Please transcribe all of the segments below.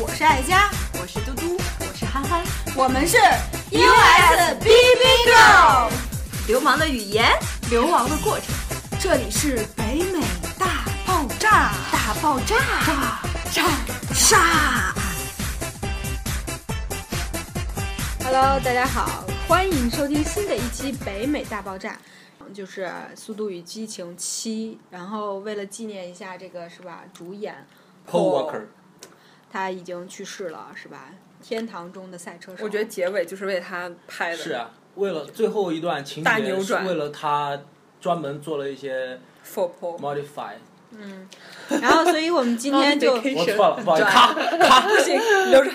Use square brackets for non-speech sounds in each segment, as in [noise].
我是爱佳，我是嘟嘟，我是憨憨，我们是 USBB Girl。流氓的语言，流亡的过程。这里是北美大爆炸，大爆炸，炸炸炸。Hello，大家好，欢迎收听新的一期北美大爆炸。就是《速度与激情七》，然后为了纪念一下这个是吧？主演 Paul Walker，他已经去世了是吧？天堂中的赛车手。我觉得结尾就是为他拍的。是啊，为了最后一段情节，是为了他专门做了一些 modify。嗯，然后所以我们今天就 [laughs] 我错了，不好意思，卡卡 [laughs] 不行，留着。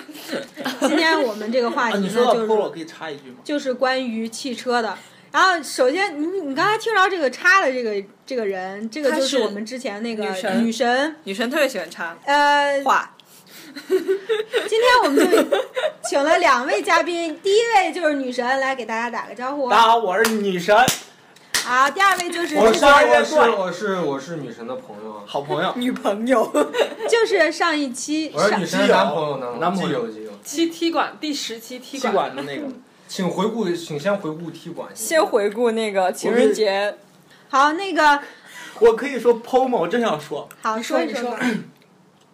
今天我们这个话题呢，就是可以插一句吗？就是关于汽车的。然后，首先，你你刚才听着这个叉的这个这个人，这个就是我们之前那个女神，女神，女神特别喜欢叉呃话。[laughs] 今天我们就请了两位嘉宾，第一位就是女神，来给大家打个招呼。大家好，我是女神。好，第二位就是我是我是我是我是女神的朋友，好朋友，[laughs] 女朋友。[laughs] 就是上一期，我是女神的男朋友呢，男朋友，七踢馆第十期踢馆的那个。请回顾，请先回顾踢馆。先回顾那个情人节。好，那个我可以说 PO 吗？我真想说。好，说一说。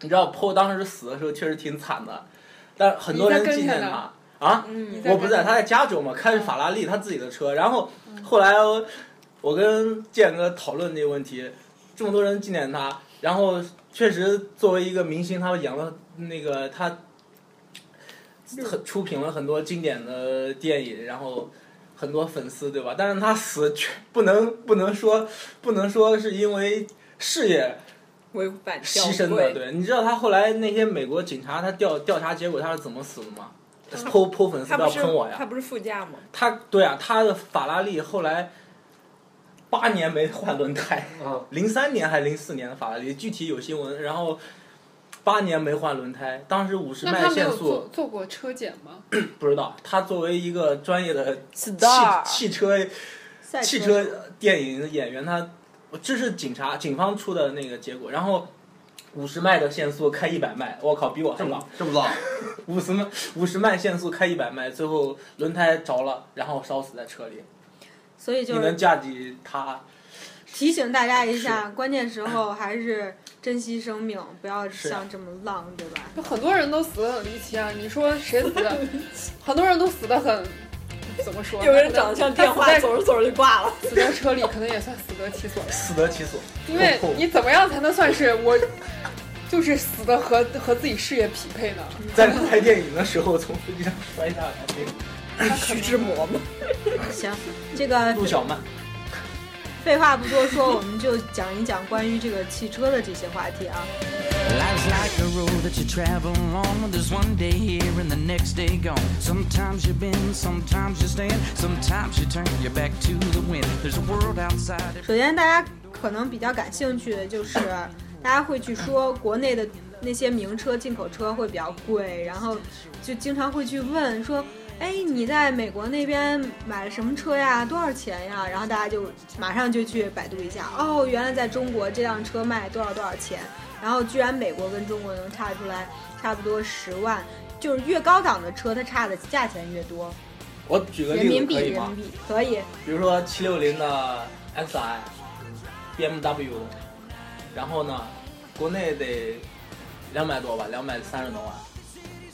你知道 PO 当时死的时候确实挺惨的，但很多人纪念他啊。我不在，他在加州嘛，开着法拉利他自己的车。然后后来我跟建哥讨论这个问题，这么多人纪念他，然后确实作为一个明星，他演了那个他。很出品了很多经典的电影，然后很多粉丝对吧？但是他死却不能不能说不能说是因为事业牺牲的，对？你知道他后来那些美国警察他调调查结果他是怎么死的吗？泼泼粉丝不要喷我呀！他不是副驾吗？他对啊，他的法拉利后来八年没换轮胎，零三年还是零四年的法拉利，具体有新闻，然后。八年没换轮胎，当时五十迈限速。做做过车检吗？[coughs] 不知道。他作为一个专业的汽汽车汽车电影演员，他这是警察警方出的那个结果。然后五十迈的限速开一百迈，我靠，比我还老，这么浪。五十迈五十迈限速开一百迈，最后轮胎着了，然后烧死在车里。所以就你能驾驭他？提醒大家一下，关键时候还是珍惜生命，不要像这么浪，对吧？很多人都死的很离奇啊！你说谁死的？[laughs] 很多人都死的很，怎么说？有人长得像电话，走着走着就挂了。死在车里可能也算死得其所。死得其所。因为你怎么样才能算是我，就是死的和和自己事业匹配呢？[laughs] 在拍电影的时候从飞机上摔下来那个徐志摩吗？[laughs] 行，这个陆小曼。废话不多说，我们就讲一讲关于这个汽车的这些话题啊。首先，大家可能比较感兴趣的就是，大家会去说国内的那些名车、进口车会比较贵，然后就经常会去问说。哎，你在美国那边买了什么车呀？多少钱呀？然后大家就马上就去百度一下，哦，原来在中国这辆车卖多少多少钱？然后居然美国跟中国能差出来差不多十万，就是越高档的车，它差的价钱越多。我举个例子人民币，人民币可以。比如说七六零的 Xi，BMW 的，然后呢，国内得两百多吧，两百三十多万。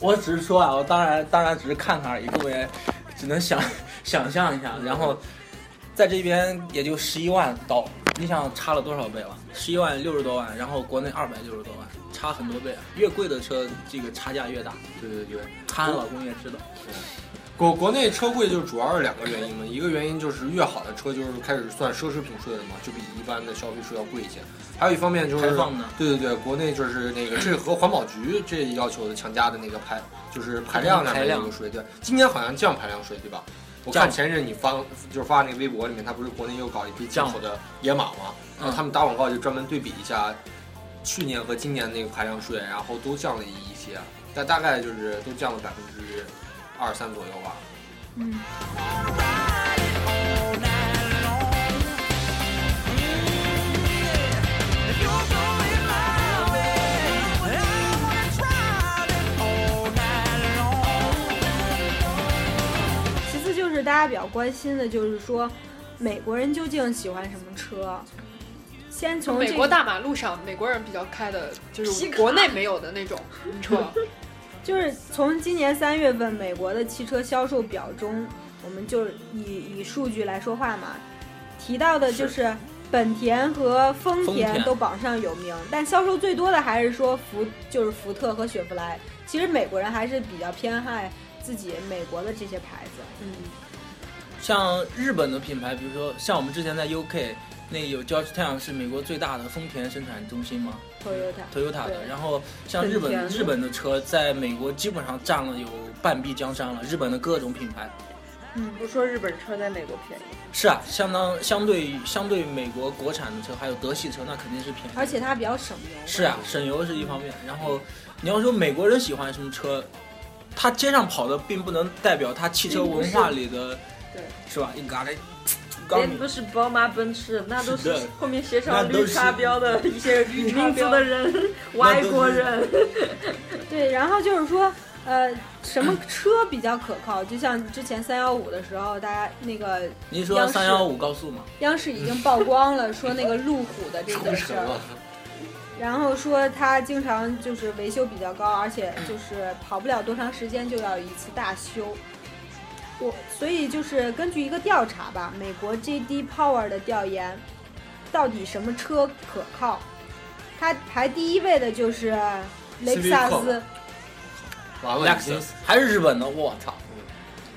我只是说啊，我当然当然只是看看而已，各位只能想想象一下。然后在这边也就十一万刀，你想差了多少倍了？十一万六十多万，然后国内二百六十多万，差很多倍啊！越贵的车，这个差价越大。对对对，他老公也知道。国国内车贵就主要是两个原因嘛，一个原因就是越好的车就是开始算奢侈品税了嘛，就比一般的消费税要贵一些。还有一方面就是，对对对，国内就是那个这和环保局这要求的强加的那个排，就是排量上的一个税。对，今年好像降排量税，对吧？我看前阵你发就是发那个微博里面，他不是国内又搞一批进口的野马嘛？然后他们打广告就专门对比一下去年和今年那个排量税，然后都降了一些，但大概就是都降了百分之。二三左右吧。嗯。其次就是大家比较关心的就是说美国人究竟喜欢什么车？先从美国大马路上美国人比较开的就是国内没有的那种车。[laughs] 就是从今年三月份美国的汽车销售表中，我们就以以数据来说话嘛，提到的就是本田和丰田都榜上有名，但销售最多的还是说福，就是福特和雪佛兰。其实美国人还是比较偏爱自己美国的这些牌子。嗯，像日本的品牌，比如说像我们之前在 UK。那有 Georgetown 是美国最大的丰田生产中心吗？Toyota，Toyota 的。然后像日本日本的车，在美国基本上占了有半壁江山了。日本的各种品牌，嗯，不说日本车在美国便宜。是啊，相当相对相对美国国产的车，还有德系车，那肯定是便宜。而且它比较省油。是啊，省油是一方面。然后你要说美国人喜欢什么车，他街上跑的并不能代表他汽车文化里的，对，是吧？一嘎的。那不是宝马、奔驰，那都是后面写上绿茶标的一些名字的人，外国人。[laughs] 对，然后就是说，呃，什么车比较可靠？就像之前三幺五的时候，大家那个您说三幺五高速吗？央视已经曝光了，说那个路虎的这个事儿，然后说他经常就是维修比较高，而且就是跑不了多长时间就要一次大修。我所以就是根据一个调查吧，美国 J.D. Power 的调研，到底什么车可靠？它排第一位的就是雷克萨斯，雷克萨斯还是日本的，我操！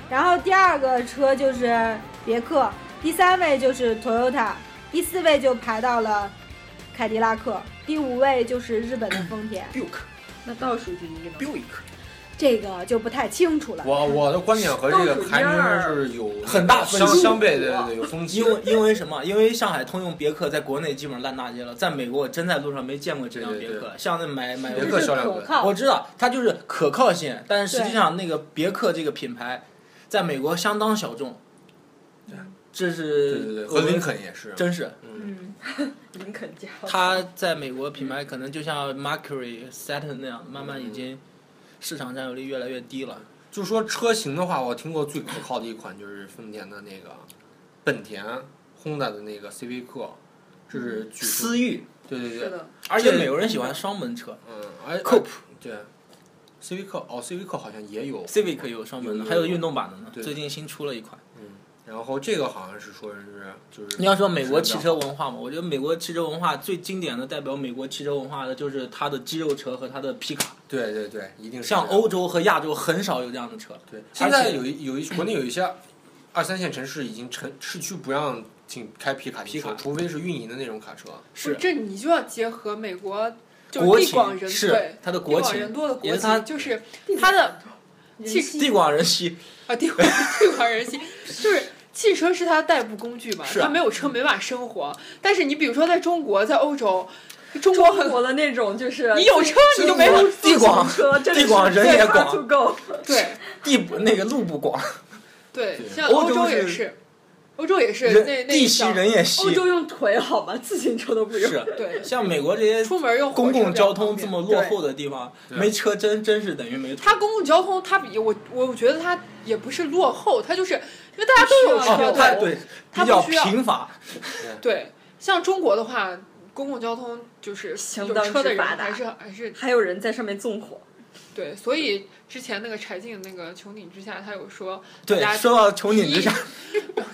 然后第二个车就是别克，第三位就是 Toyota，第四位就排到了凯迪拉克，第五位就是日本的丰田。Buke 那倒数第一呢？这个就不太清楚了。我我的观点和这个排名是有很大相相悖的，有分歧。因为因为什么？因为上海通用别克在国内基本上烂大街了，在美国我真在路上没见过这辆别克。像那买买别克销量我知道它就是可靠性，但是实际上那个别克这个品牌在美国相当小众。对，这是对对对，和林肯也是，真是。嗯，[laughs] 林肯家。它在美国品牌可能就像 Mercury、Saturn 那样，慢慢已经。市场占有率越来越低了。就说车型的话，我听过最可靠的一款就是丰田的那个本田、Honda 的那个 Civic，这是思域。对对对。而且美国人喜欢双门车。嗯。而 Coupe。对。Civic 哦，Civic 好像也有。Civic 有双门的，还有运动版的呢。最近新出了一款。嗯然后这个好像是说是就是你要说美国汽车文化嘛，我觉得美国汽车文化最经典的代表美国汽车文化的就是它的肌肉车和它的皮卡。对对对，一定是。像欧洲和亚洲很少有这样的车。对，现在有一有一国内有一些二三线城市已经城市区不让进开皮卡，皮卡除非是运营的那种卡车。是，这你就要结合美国国情，是它的国情，人多的国情，就是它的地广人稀啊，地广地广人稀，就是。汽车是它的代步工具嘛，它没有车没法生活。但是你比如说在中国，在欧洲，中国很火的那种就是你有车你就没有地广车，地广人也广，[laughs] 对地不那个路不广。对，像欧洲也是，欧洲也是那那地稀人也稀。欧洲用腿好吗？自行车都不用。是，对，像美国这些出门用公共交通这么落后的地方，没车真真是等于没。它公共交通，它比我我觉得它也不是落后，它就是。因为大家都有车，对，它比较贫乏。对，像中国的话，公共交通就是有车的人还是还是还有人在上面纵火。对，所以之前那个柴静那个穹顶之下，他有说，对，说到穹顶之下，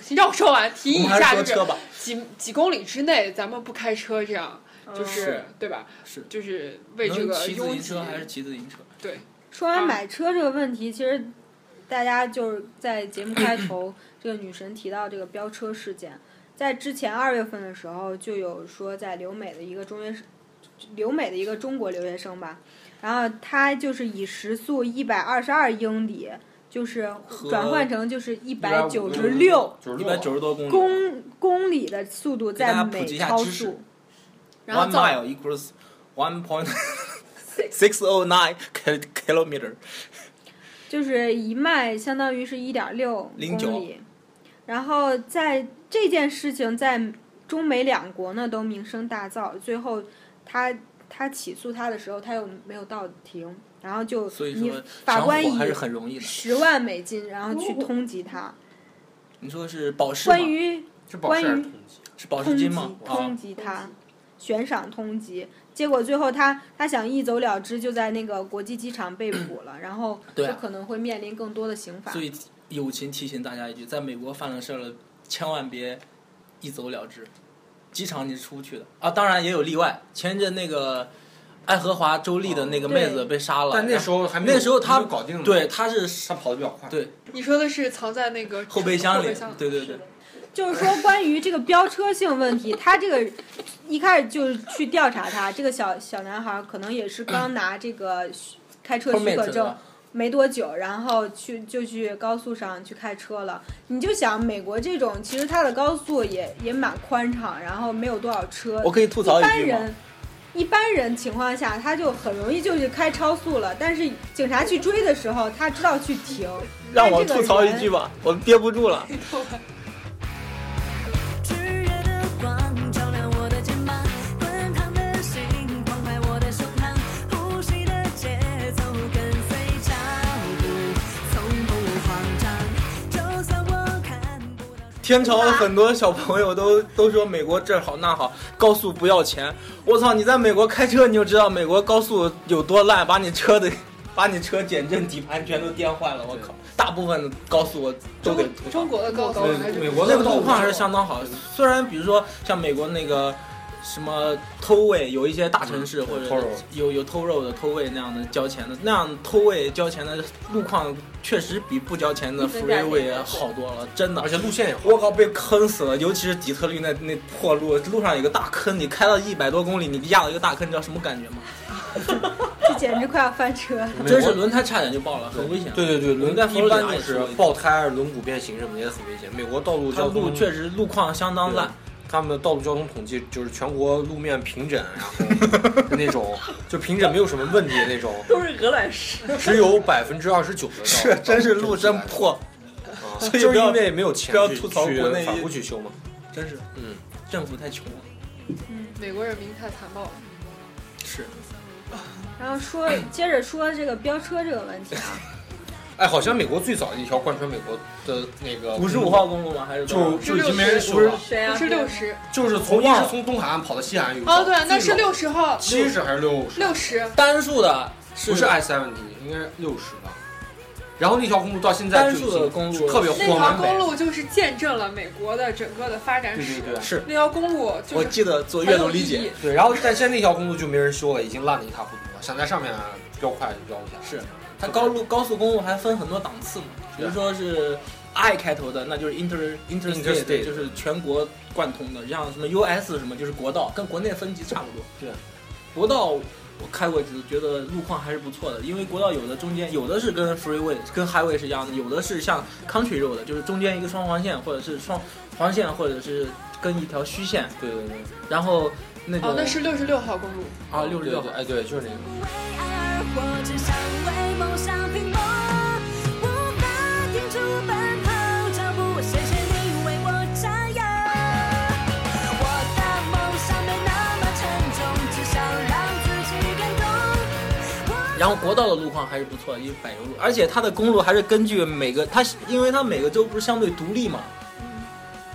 你让我说完，提议一下就是几几公里之内咱们不开车，这样就是对吧？是，就是为这个拥挤。车还是骑自行车？对。说完买车这个问题，其实。大家就是在节目开头，[clears throat] 这个女神提到这个飙车事件，在之前二月份的时候，就有说在留美的一个中学生，留美的一个中国留学生吧，然后他就是以时速一百二十二英里，就是转换成就是一百九十六，一百九十多公公公里的速度在美超速，然后 one mile equals one point [laughs] [laughs] six o nine kilometer。就是一迈相当于是一点六公里，然后在这件事情在中美两国呢都名声大噪，最后他他起诉他的时候他又没有到庭，然后就你法官以十万美金然后去通缉他，你说是保释关于关于是保释金吗？通缉他，悬赏通缉，结果最后他他想一走了之，就在那个国际机场被捕了，然后就可能会面临更多的刑罚。所以友情提醒大家一句，在美国犯了事儿了，千万别一走了之，机场你是出不去的啊。当然也有例外，前阵那个。爱荷华州立的那个妹子被杀了，但那时候还那时候他搞定了，对，他是他跑的比较快。对，你说的是藏在那个后备箱里，对对对。就是说，关于这个飙车性问题，他这个一开始就去调查他这个小小男孩，可能也是刚拿这个开车许可证没多久，然后去就去高速上去开车了。你就想，美国这种其实它的高速也也蛮宽敞，然后没有多少车，我可以吐槽一般人？一般人情况下，他就很容易就是开超速了。但是警察去追的时候，他知道去停。让我吐槽一句吧，我憋不住了。[laughs] 天朝很多小朋友都都说美国这好那好，高速不要钱。我操！你在美国开车你就知道美国高速有多烂，把你车的，[laughs] 把你车减震底盘全都颠坏了。我靠！大部分的高速我都得。中国的高速还是美国那个路况还是相当好。虽然比如说像美国那个。什么偷位？有一些大城市或者有有偷肉的偷位那样的交钱的，那样偷位交钱的路况确实比不交钱的 freeway 好多了，真的。而且路线也，我靠，被坑死了！尤其是底特律那那破路，路上有个大坑，你开到一百多公里，你压了一个大坑，你知道什么感觉吗？[laughs] [laughs] 这简直快要翻车！真是轮胎差点就爆了，很危险。对对对，轮胎一般也是爆胎、轮毂变形什么的也很危险。美国道路交通确实路况相当烂。他们的道路交通统计就是全国路面平整，[laughs] 然后那种就平整没有什么问题的那种，都是鹅卵石，只有百分之二十九的 [laughs] 是真是路真破，[laughs] 所以就是因为没有钱不要吐槽国内反复去修嘛，真是，嗯，政府太穷了，嗯，美国人民太残暴了，是，然后说接着说这个飙车这个问题啊。哎，好像美国最早的一条贯穿美国的那个五十五号公路吗？还是就就已经没人修了？不是六十，就是从一直从东海岸跑到西海岸。哦，对，那是六十号。七十还是六十？六十单数的，不是 I seventy，应该是六十吧。然后那条公路到现在单数的公路特别那条公路就是见证了美国的整个的发展史。对对对，是那条公路。我记得做阅读理解。对，然后但现在那条公路就没人修了，已经烂的一塌糊涂了。想在上面飙快就飙不下。是。它高路高速公路还分很多档次嘛，比如说是 I 开头的，那就是 inter interstate，就是全国贯通的，像什么 US 什么就是国道，跟国内分级差不多。对，国道我开过几次，觉得路况还是不错的，因为国道有的中间有的是跟 freeway 跟 highway 是一样的，有的是像 country road 的，就是中间一个双黄线或者是双黄线或者是跟一条虚线。对对对。然后那个哦，那是六十六号公路啊，六十六号，哎对，就是那个。然后国道的路况还是不错，因为柏油路，而且它的公路还是根据每个它，因为它每个州不是相对独立嘛，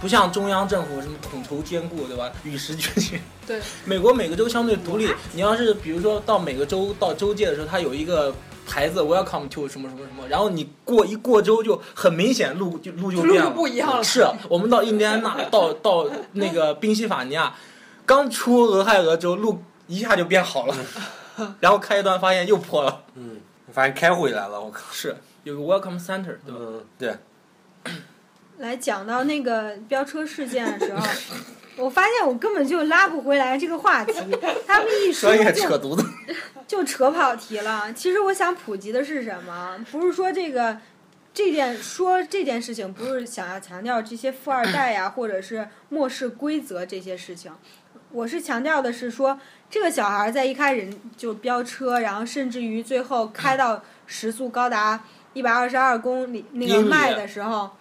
不像中央政府什么统筹兼顾，对吧？[laughs] 与时俱进。对，[laughs] 美国每个州相对独立，你要是比如说到每个州到州界的时候，它有一个。牌子 Welcome to 什么什么什么，然后你过一过州就很明显路就路就变了，不一样了。是我们到印第安纳到 [laughs] 到那个宾夕法尼亚，刚出俄亥俄州路一下就变好了，然后开一段发现又破了。嗯，发现开回来了，我靠。是有个 Welcome Center，对吧？嗯，对。来讲到那个飙车事件的时候。[laughs] 我发现我根本就拉不回来这个话题，[laughs] 他们一说就扯犊子，[laughs] 就扯跑题了。其实我想普及的是什么？不是说这个这件说这件事情，不是想要强调这些富二代呀，或者是漠视规则这些事情。我是强调的是说，这个小孩在一开始就飙车，然后甚至于最后开到时速高达一百二十二公里那个迈的时候。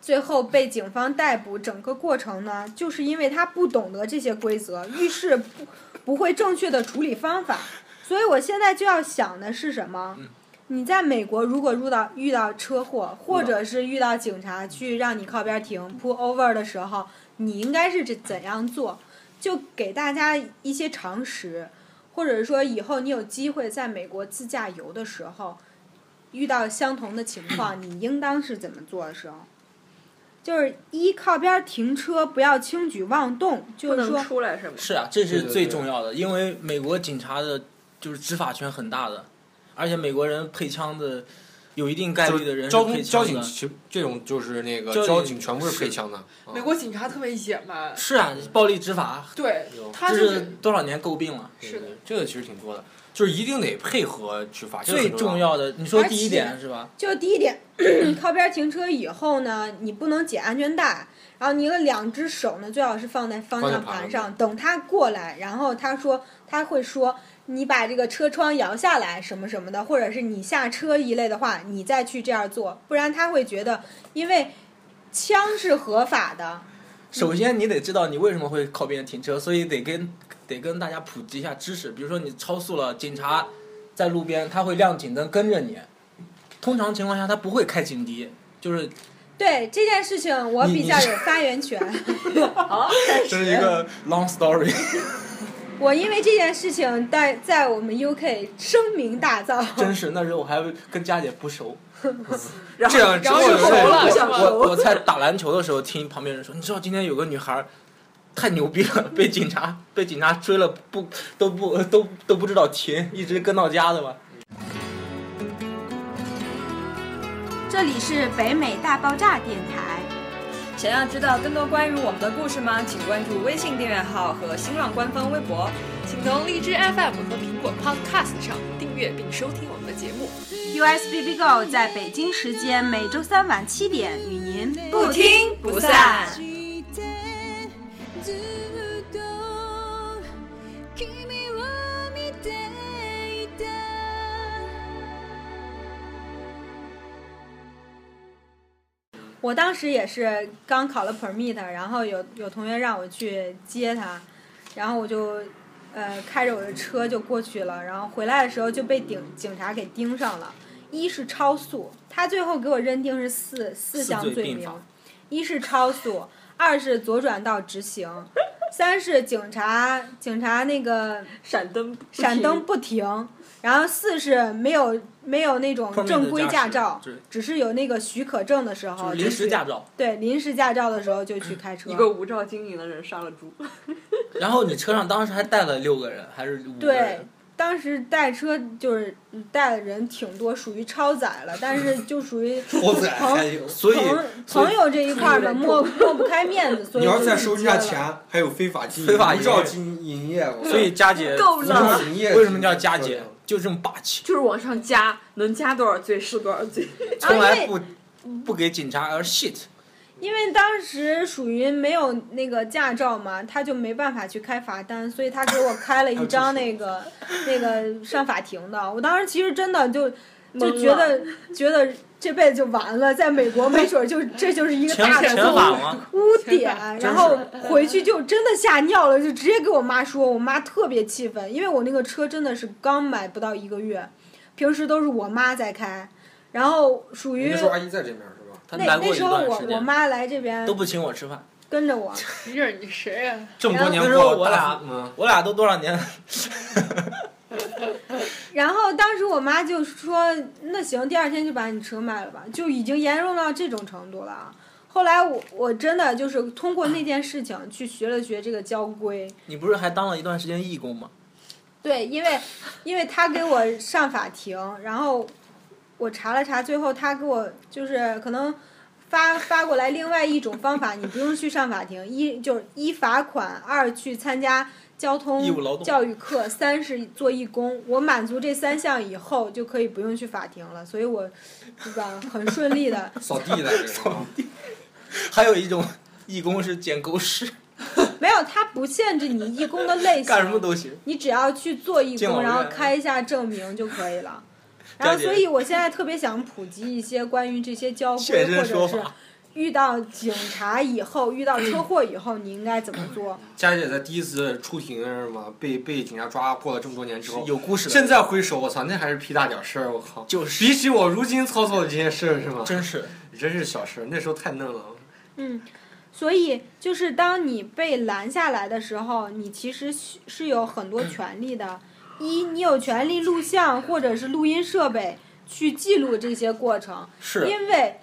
最后被警方逮捕，整个过程呢，就是因为他不懂得这些规则，遇事不不会正确的处理方法，所以我现在就要想的是什么？你在美国如果遇到遇到车祸，或者是遇到警察去让你靠边停 pull over 的时候，你应该是怎怎样做？就给大家一些常识，或者说以后你有机会在美国自驾游的时候，遇到相同的情况，你应当是怎么做的时候？就是一靠边停车，不要轻举妄动，就是说出来是吗？是啊，这是最重要的，因为美国警察的就是执法权很大的。而且美国人配枪的，有一定概率的人交通交警其这种就是那个交警全部是配枪的。美国警察特别野蛮。是啊，暴力执法。对，他是多少年诟病了。是的，这个其实挺多的，就是一定得配合执法。最重要的，你说第一点是吧？就第一点，[clears throat] 靠边停车以后呢，你不能解安全带，然后你的两只手呢，最好是放在方向盘上，等他过来，然后他说他会说。你把这个车窗摇下来，什么什么的，或者是你下车一类的话，你再去这样做，不然他会觉得，因为枪是合法的。首先，你得知道你为什么会靠边停车，所以得跟得跟大家普及一下知识。比如说，你超速了，警察在路边，他会亮警灯跟着你。通常情况下，他不会开警笛，就是。对这件事情，我比较有发言权。[laughs] 好，这是一个 long story。[laughs] 我因为这件事情在在我们 UK 声名大噪。真是那时候我还跟佳姐不熟，[laughs] 这样之后我我在打篮球的时候听旁边人说，你知道今天有个女孩太牛逼了，被警察 [laughs] 被警察追了不都不都都不知道停，一直跟到家的吧？这里是北美大爆炸电台。想要知道更多关于我们的故事吗？请关注微信订阅号和新浪官方微博，请从荔枝 FM 和苹果 Podcast 上订阅并收听我们的节目。USB Go 在北京时间每周三晚七点与您不听不散。我当时也是刚考了 permit，然后有有同学让我去接他，然后我就呃开着我的车就过去了，然后回来的时候就被警警察给盯上了。一是超速，他最后给我认定是四四项罪名，一是超速，二是左转道直行，三是警察警察那个闪灯闪灯不停。然后四是没有没有那种正规驾照，只是有那个许可证的时候，临时驾照。对，临时驾照的时候就去开车。一个无照经营的人杀了猪。[laughs] 然后你车上当时还带了六个人，还是五个人？当时带车就是带的人挺多，属于超载了，但是就属于 [laughs] 朋所以朋友这一块儿的抹抹不开面子，所以你要再收一下钱，还有非法经营非法无照经营业，所以佳姐够了。为什么叫佳姐？就这么霸气。就是往上加，能加多少罪是多少罪，从来不不给警察而 shit。因为当时属于没有那个驾照嘛，他就没办法去开罚单，所以他给我开了一张那个 [laughs] 那个上法庭的。我当时其实真的就就觉得觉得这辈子就完了，在美国没准就 [laughs] 这就是一个大的污点，然后回去就真的吓尿了，就直接给我妈说，我妈特别气愤，因为我那个车真的是刚买不到一个月，平时都是我妈在开，然后属于那时候阿姨在这边。那那时候我我妈来这边都不请我吃饭，跟着我。[laughs] 你这你谁呀？这么多年过，我俩我俩都多少年？[laughs] 然后当时我妈就说：“那行，第二天就把你车卖了吧。”就已经严重到这种程度了。后来我我真的就是通过那件事情去学了学这个交规。你不是还当了一段时间义工吗？对，因为因为他给我上法庭，然后。我查了查，最后他给我就是可能发发过来另外一种方法，你不用去上法庭，一就是一罚款，二去参加交通教育课，三是做义工。我满足这三项以后，就可以不用去法庭了，所以我，对吧？很顺利的。[laughs] 扫地的。扫地。还有一种义工是捡狗屎。[laughs] 没有，他不限制你义工的类型。干什么都行。你只要去做义工，然后开一下证明就可以了。然后，所以我现在特别想普及一些关于这些交规，或者是遇到警察以后，遇到车祸以后，你应该怎么做？[coughs] 佳姐在第一次出庭是吗？被被警察抓，过了这么多年之后，有故事。现在回首，我操，那还是屁大点事儿，我靠！就是比起我如今操作的这件事，是吗？真是，[laughs] 真是小事，那时候太嫩了。嗯，所以就是当你被拦下来的时候，你其实是有很多权利的。一，你有权利录像或者是录音设备去记录这些过程，是因为。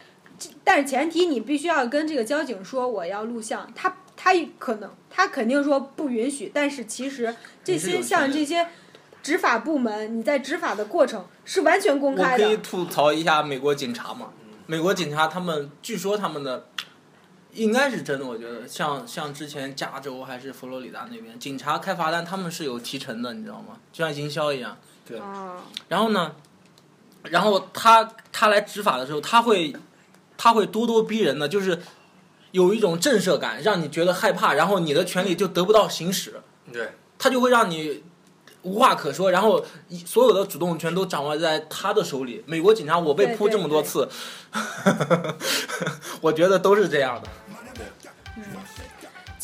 但是前提你必须要跟这个交警说我要录像，他他可能他肯定说不允许，但是其实这些像这些执法部门，你在执法的过程是完全公开的。我可以吐槽一下美国警察嘛？美国警察他们据说他们的应该是真的，我觉得像像之前加州还是佛罗里达那边警察开罚单，他们是有提成的，你知道吗？就像营销一样。对。然后呢，然后他他来执法的时候，他会。他会咄咄逼人的，就是有一种震慑感，让你觉得害怕，然后你的权利就得不到行使。对，他就会让你无话可说，然后所有的主动权都掌握在他的手里。美国警察，我被扑这么多次，[laughs] 我觉得都是这样的。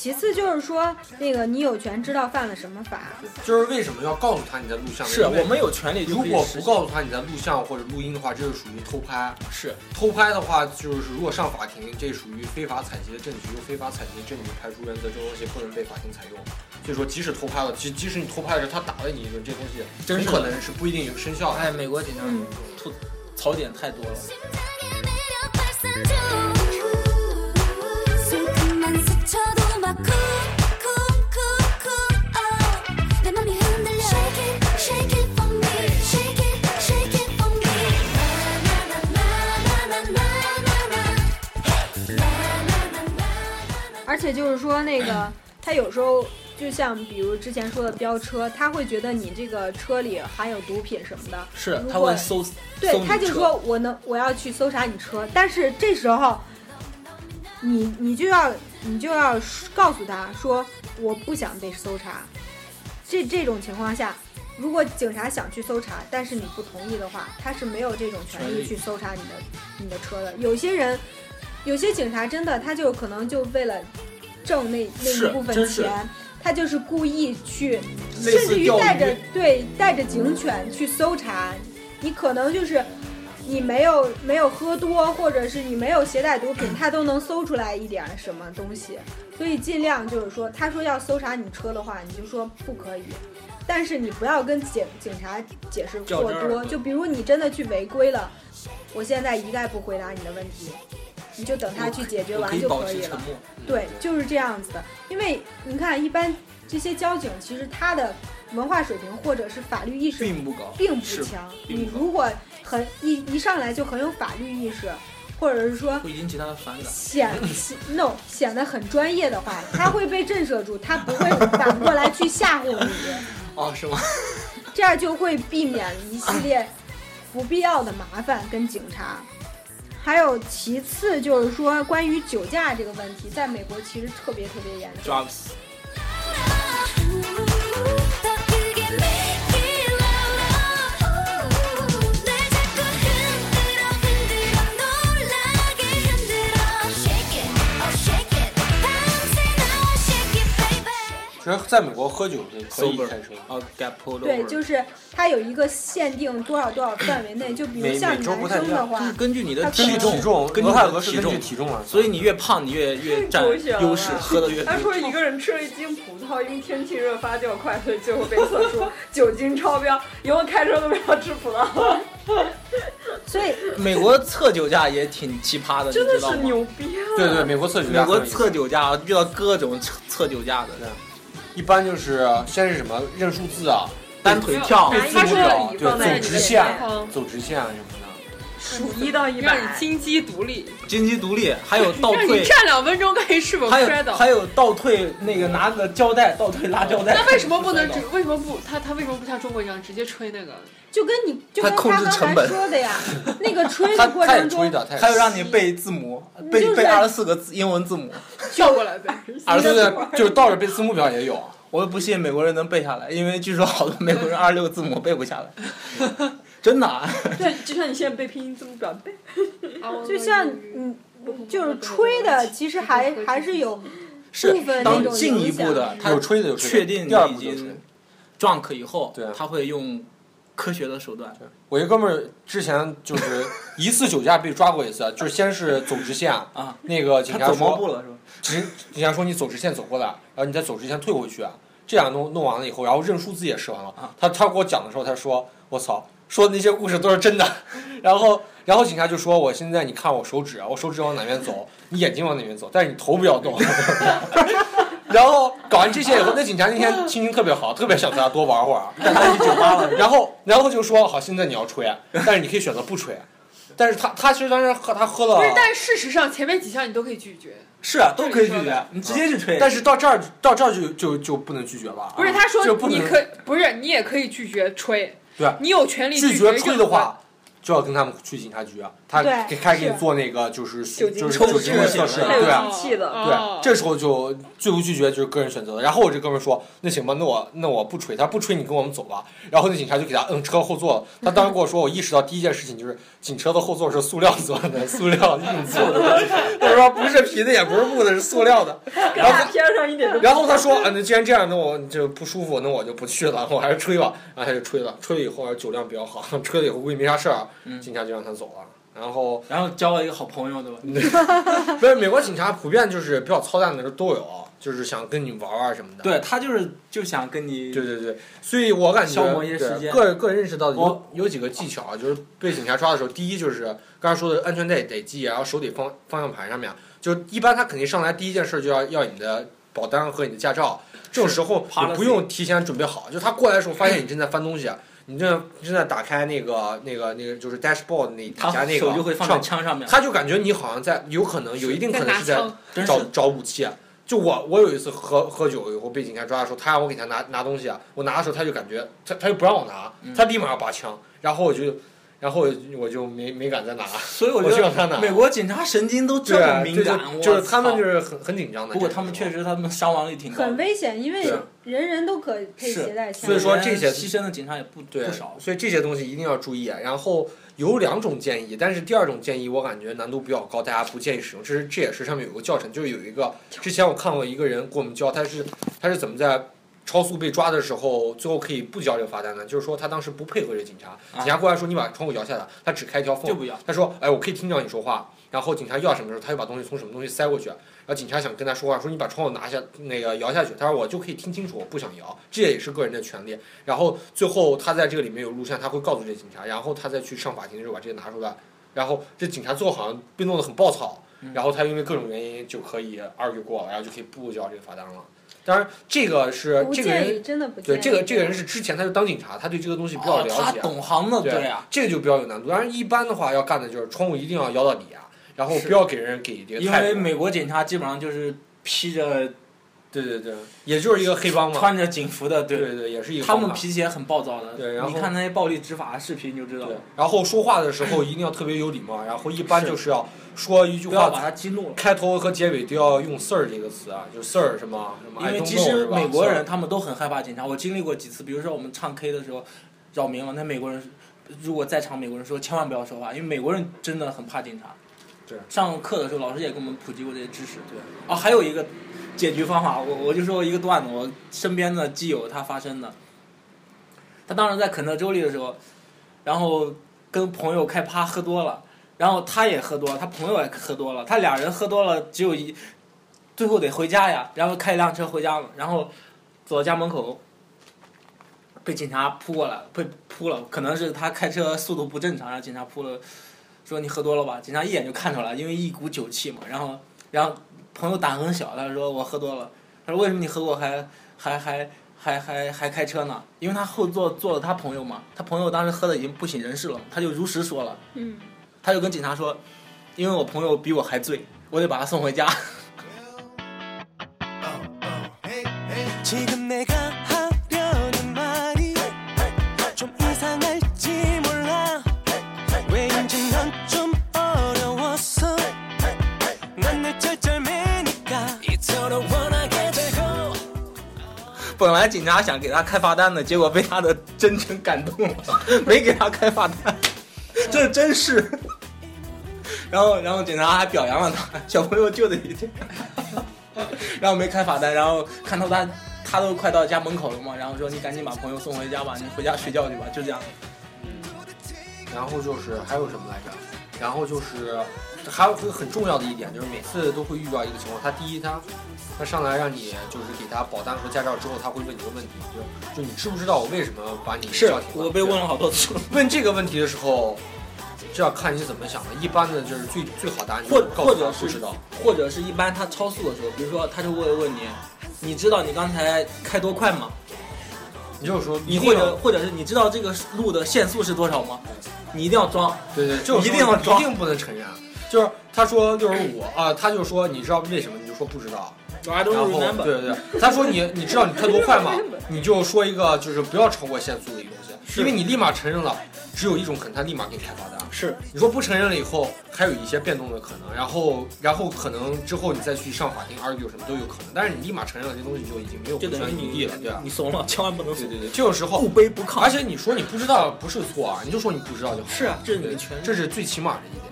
其次就是说，那个你有权知道犯了什么法。就是为什么要告诉他你在录像？是我们有权利。如果不告诉他你在录像或者录音的话，这就属于偷拍。是偷拍的话，就是如果上法庭，这属于非法采集的证据，用非法采集的证据排除原则，这东西不能被法庭采用。所以说，即使偷拍了，即即使你偷拍的时候他打了你一顿，这东西真可能是不一定有生效。哎，美国警察吐槽点太多了。而且就是说，那个他有时候就像比如之前说的飙车，他会觉得你这个车里含有毒品什么的。是，他会搜。对，他就说我能，我要去搜查你车，但是这时候，你你就要你就要告诉他说，我不想被搜查。这这种情况下，如果警察想去搜查，但是你不同意的话，他是没有这种权利去搜查你的你的车的。有些人。有些警察真的，他就可能就为了挣那那一部分钱，他就是故意去，甚至于带着对带着警犬去搜查。你可能就是你没有没有喝多，或者是你没有携带毒品，他都能搜出来一点什么东西。所以尽量就是说，他说要搜查你车的话，你就说不可以。但是你不要跟警警察解释过多。就比如你真的去违规了，我现在一概不回答你的问题。你就等他去解决完就可以了。对，就是这样子的。因为你看，一般这些交警其实他的文化水平或者是法律意识并不高，并不强。你如果很一一上来就很有法律意识，或者是说会引起他的反感，显 no 显得很专业的话，他会被震慑住，他不会反过来去吓唬你。[laughs] 哦，是吗？这样就会避免一系列不必要的麻烦跟警察。还有其次就是说，关于酒驾这个问题，在美国其实特别特别严重。其实在美国喝酒是可以开车。对，就是它有一个限定多少多少范围内，就比如像男生的话，就是根据你的体重，根据俄的体重体重啊，所以你越胖，你越越占优势，喝的越。他说一个人吃了一斤葡萄，因为天气热发酵快，所以最后被测出酒精超标。以后开车都不要吃葡萄。[laughs] 所以美国测酒驾也挺奇葩的，真的是牛逼。对对，美国测酒驾，美国测酒驾遇到各种测测酒驾的。一般就是先是什么认数字啊，单腿跳，对字母表，对走直线，走直线什么的。数一到一百，让你金鸡独立，金鸡独立，还有倒 [laughs] 退，站两分钟看你是否摔倒？还有倒退，那个拿个胶带倒退拉胶带。那为什么不能？为什么不？他他为什么不像中国一样直接吹那个？就跟你就跟他刚才说的呀，[laughs] 那个吹的过程中，还有让你背字母，背背二十四个字英文字母，[laughs] 跳过来背。二十四就是倒着背字母表也有。我不信美国人能背下来，因为据说好多美国人二十六个字母背不下来，真的。啊 [laughs] 对，就像你现在背拼音字母表背。[laughs] 就像嗯就是吹的，其实还还是有部分那种进一步的，有吹的有确定第二已经 drunk 以后，对，他会用科学的手段。我一哥们儿之前就是一次酒驾被抓过一次，就是先是走直线啊，那个警察说，走步了是吧？直警察说你走直线走过来，然后你再走直线退回去，这样弄弄完了以后，然后认输自己也试完了。他他给我讲的时候，他说我操，说的那些故事都是真的，[laughs] 然后。然后警察就说：“我现在你看我手指啊，我手指往哪边走，你眼睛往哪边走，但是你头不要动。[laughs] ”然后搞完这些以后，那警察那天心情特别好，特别想和他多玩会儿。带他去酒吧了。然后，然后就说：“好，现在你要吹，但是你可以选择不吹。”但是他他其实当时喝他喝了。不是，但是事实上前面几项你都可以拒绝。是啊，都可以拒绝，你直接去吹。但是到这儿到这儿就就就不能拒绝了。不是，他说你可不是你也可以拒绝吹。对，你有权利拒绝吹的话。就要跟他们去警察局啊，他开给你做那个就是就是酒精的测试，对啊，对，这时候就最不拒绝就是个人选择的。然后我这哥们说，那行吧，那我那我不吹，他不吹，你跟我们走吧。然后那警察就给他摁车后座。他当时跟我说，我意识到第一件事情就是警车的后座是塑料做的，塑料硬座的。他说不是皮的，也不是木的，是塑料的。然后偏上一点。然后他说，啊，那既然这样，那我就不舒服，那我就不去了，我还是吹吧。然后他就吹了，吹了以后酒量比较好，吹了以后估计没啥事儿，警察就让他。走了，然后然后交了一个好朋友，对吧？[laughs] 不是美国警察普遍就是比较操蛋的，都有，就是想跟你玩玩什么的。对他就是就想跟你，对对对，所以我感觉消磨一些时间。个个人认识到的有有几个技巧啊，就是被警察抓的时候，第一就是刚才说的安全带得系，然后手得方方向盘上面，就一般他肯定上来第一件事就要要你的保单和你的驾照，这种时候你不用提前准备好，就他过来的时候发现你正在翻东西。你正正在打开那个那个那个就是 dashboard 那底下那个，手就会放在枪上面。他就感觉你好像在，有可能有一定可能是在找找武器。就我我有一次喝喝酒以后被警察抓的时候，他让我给他拿拿东西啊，我拿的时候他就感觉他他就不让我拿，他立马要拔枪，然后我就。然后我就没没敢再拿，所以我 [laughs] 就让他拿。美国警察神经都这么敏感，就是他们就是很很紧张的。不过他们确实他们伤亡率挺高。很危险，因为人人都可以携带枪。所以说这些牺牲的警察也不不少。所以这些东西一定要注意。然后有两种建议，但是第二种建议我感觉难度比较高，大家不建议使用。这是这也是上面有个教程，就是有一个之前我看过一个人给我们教，他是他是怎么在。超速被抓的时候，最后可以不交这个罚单的，就是说他当时不配合这警察，警察过来说你把窗户摇下来，他只开一条缝，就不要。他说，哎，我可以听到你说话。然后警察要什么时候，他就把东西从什么东西塞过去。然后警察想跟他说话，说你把窗户拿下，那个摇下去。他说我就可以听清楚，我不想摇，这也是个人的权利。然后最后他在这个里面有录像，他会告诉这警察，然后他再去上法庭的时候把这些拿出来。然后这警察最后好像被弄得很暴躁，然后他因为各种原因就可以二就过了，然后就可以不交这个罚单了。当然，这个是这个人对这个这个人是之前他就当警察，他对这个东西比较了解，他懂行的，对呀，这个就比较有难度。当然，一般的话要干的就是窗户一定要摇到底啊，然后不要给人给这个。因为美国警察基本上就是披着。对对对，也就是一个黑帮嘛，穿着警服的，对对对，也是一个。他们脾气也很暴躁的，对。然后你看那些暴力执法的视频，就知道。然后说话的时候一定要特别有礼貌，然后一般就是要说一句话，把他激怒了。开头和结尾都要用 “sir” 这个词啊，就 “sir” 什么什么。因为其实美国人他们都很害怕警察，我经历过几次，比如说我们唱 K 的时候扰民了，那美国人如果在场美国人说千万不要说话，因为美国人真的很怕警察。对。上课的时候老师也给我们普及过这些知识。对。啊，还有一个。解决方法，我我就说一个段子，我身边的基友他发生的。他当时在肯特州立的时候，然后跟朋友开趴喝多了，然后他也喝多了，他朋友也喝多了，他俩人喝多了，只有一，最后得回家呀，然后开一辆车回家了，然后走到家门口，被警察扑过来，被扑了，可能是他开车速度不正常，让警察扑了，说你喝多了吧？警察一眼就看出来，因为一股酒气嘛，然后，然后。朋友胆很小，他说我喝多了。他说为什么你喝过还还还还还还开车呢？因为他后座坐了他朋友嘛，他朋友当时喝的已经不省人事了，他就如实说了。嗯。他就跟警察说，因为我朋友比我还醉，我得把他送回家。[laughs] 本来警察想给他开罚单的，结果被他的真诚感动了，没给他开罚单。这真是，[laughs] 然后然后警察还表扬了他，[laughs] 小朋友救的一天，[laughs] 然后没开罚单，然后看到他他都快到家门口了嘛，然后说你赶紧把朋友送回家吧，你回家睡觉去吧，就这样。然后就是还有什么来着？然后就是还有个很重要的一点，就是每次都会遇到一个情况，他第一他他上来让你就是给他保单和驾照之后，他会问你个问题，就就你知不知道我为什么把你是？我被问了好多次。问这个问题的时候，就要看你怎么想的。一般的就是最最好答案，或或者不知道，或者是一般他超速的时候，比如说他就会问你，你知道你刚才开多快吗？你就是说，你或者或者是你知道这个路的限速是多少吗？你一定要装，对对，就一定要装，一定不能承认。就是他说六十五啊，他就说你知道为什么？你就说不知道。然后对对对，他说你你知道你开多快吗？你就说一个就是不要超过限速的一个因为你立马承认了，只有一种可能，他立马给你开罚单。是，你说不承认了以后，还有一些变动的可能，然后然后可能之后你再去上法庭 argue 什么都有可能。但是你立马承认了，这东西就已经没有权余地了，对吧？你怂了，千万不能怂。对对对，这个时候不卑不亢。而且你说你不知道不是错啊，你就说你不知道就好。是啊，这是你的权利，这是最起码的一点。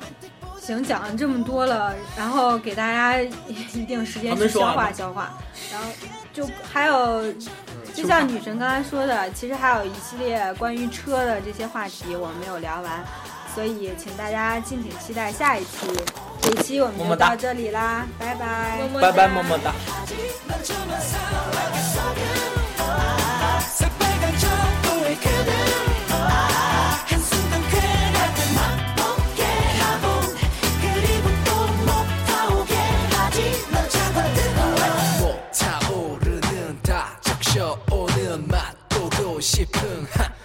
行，讲了这么多了，然后给大家一定时间去消化消化，然后就还有，就像女神刚才说的，其实还有一系列关于车的这些话题我们没有聊完。所以，请大家敬请期待下一期。这一期我们就到这里啦，拜拜，拜拜，么么哒。 싶은 하.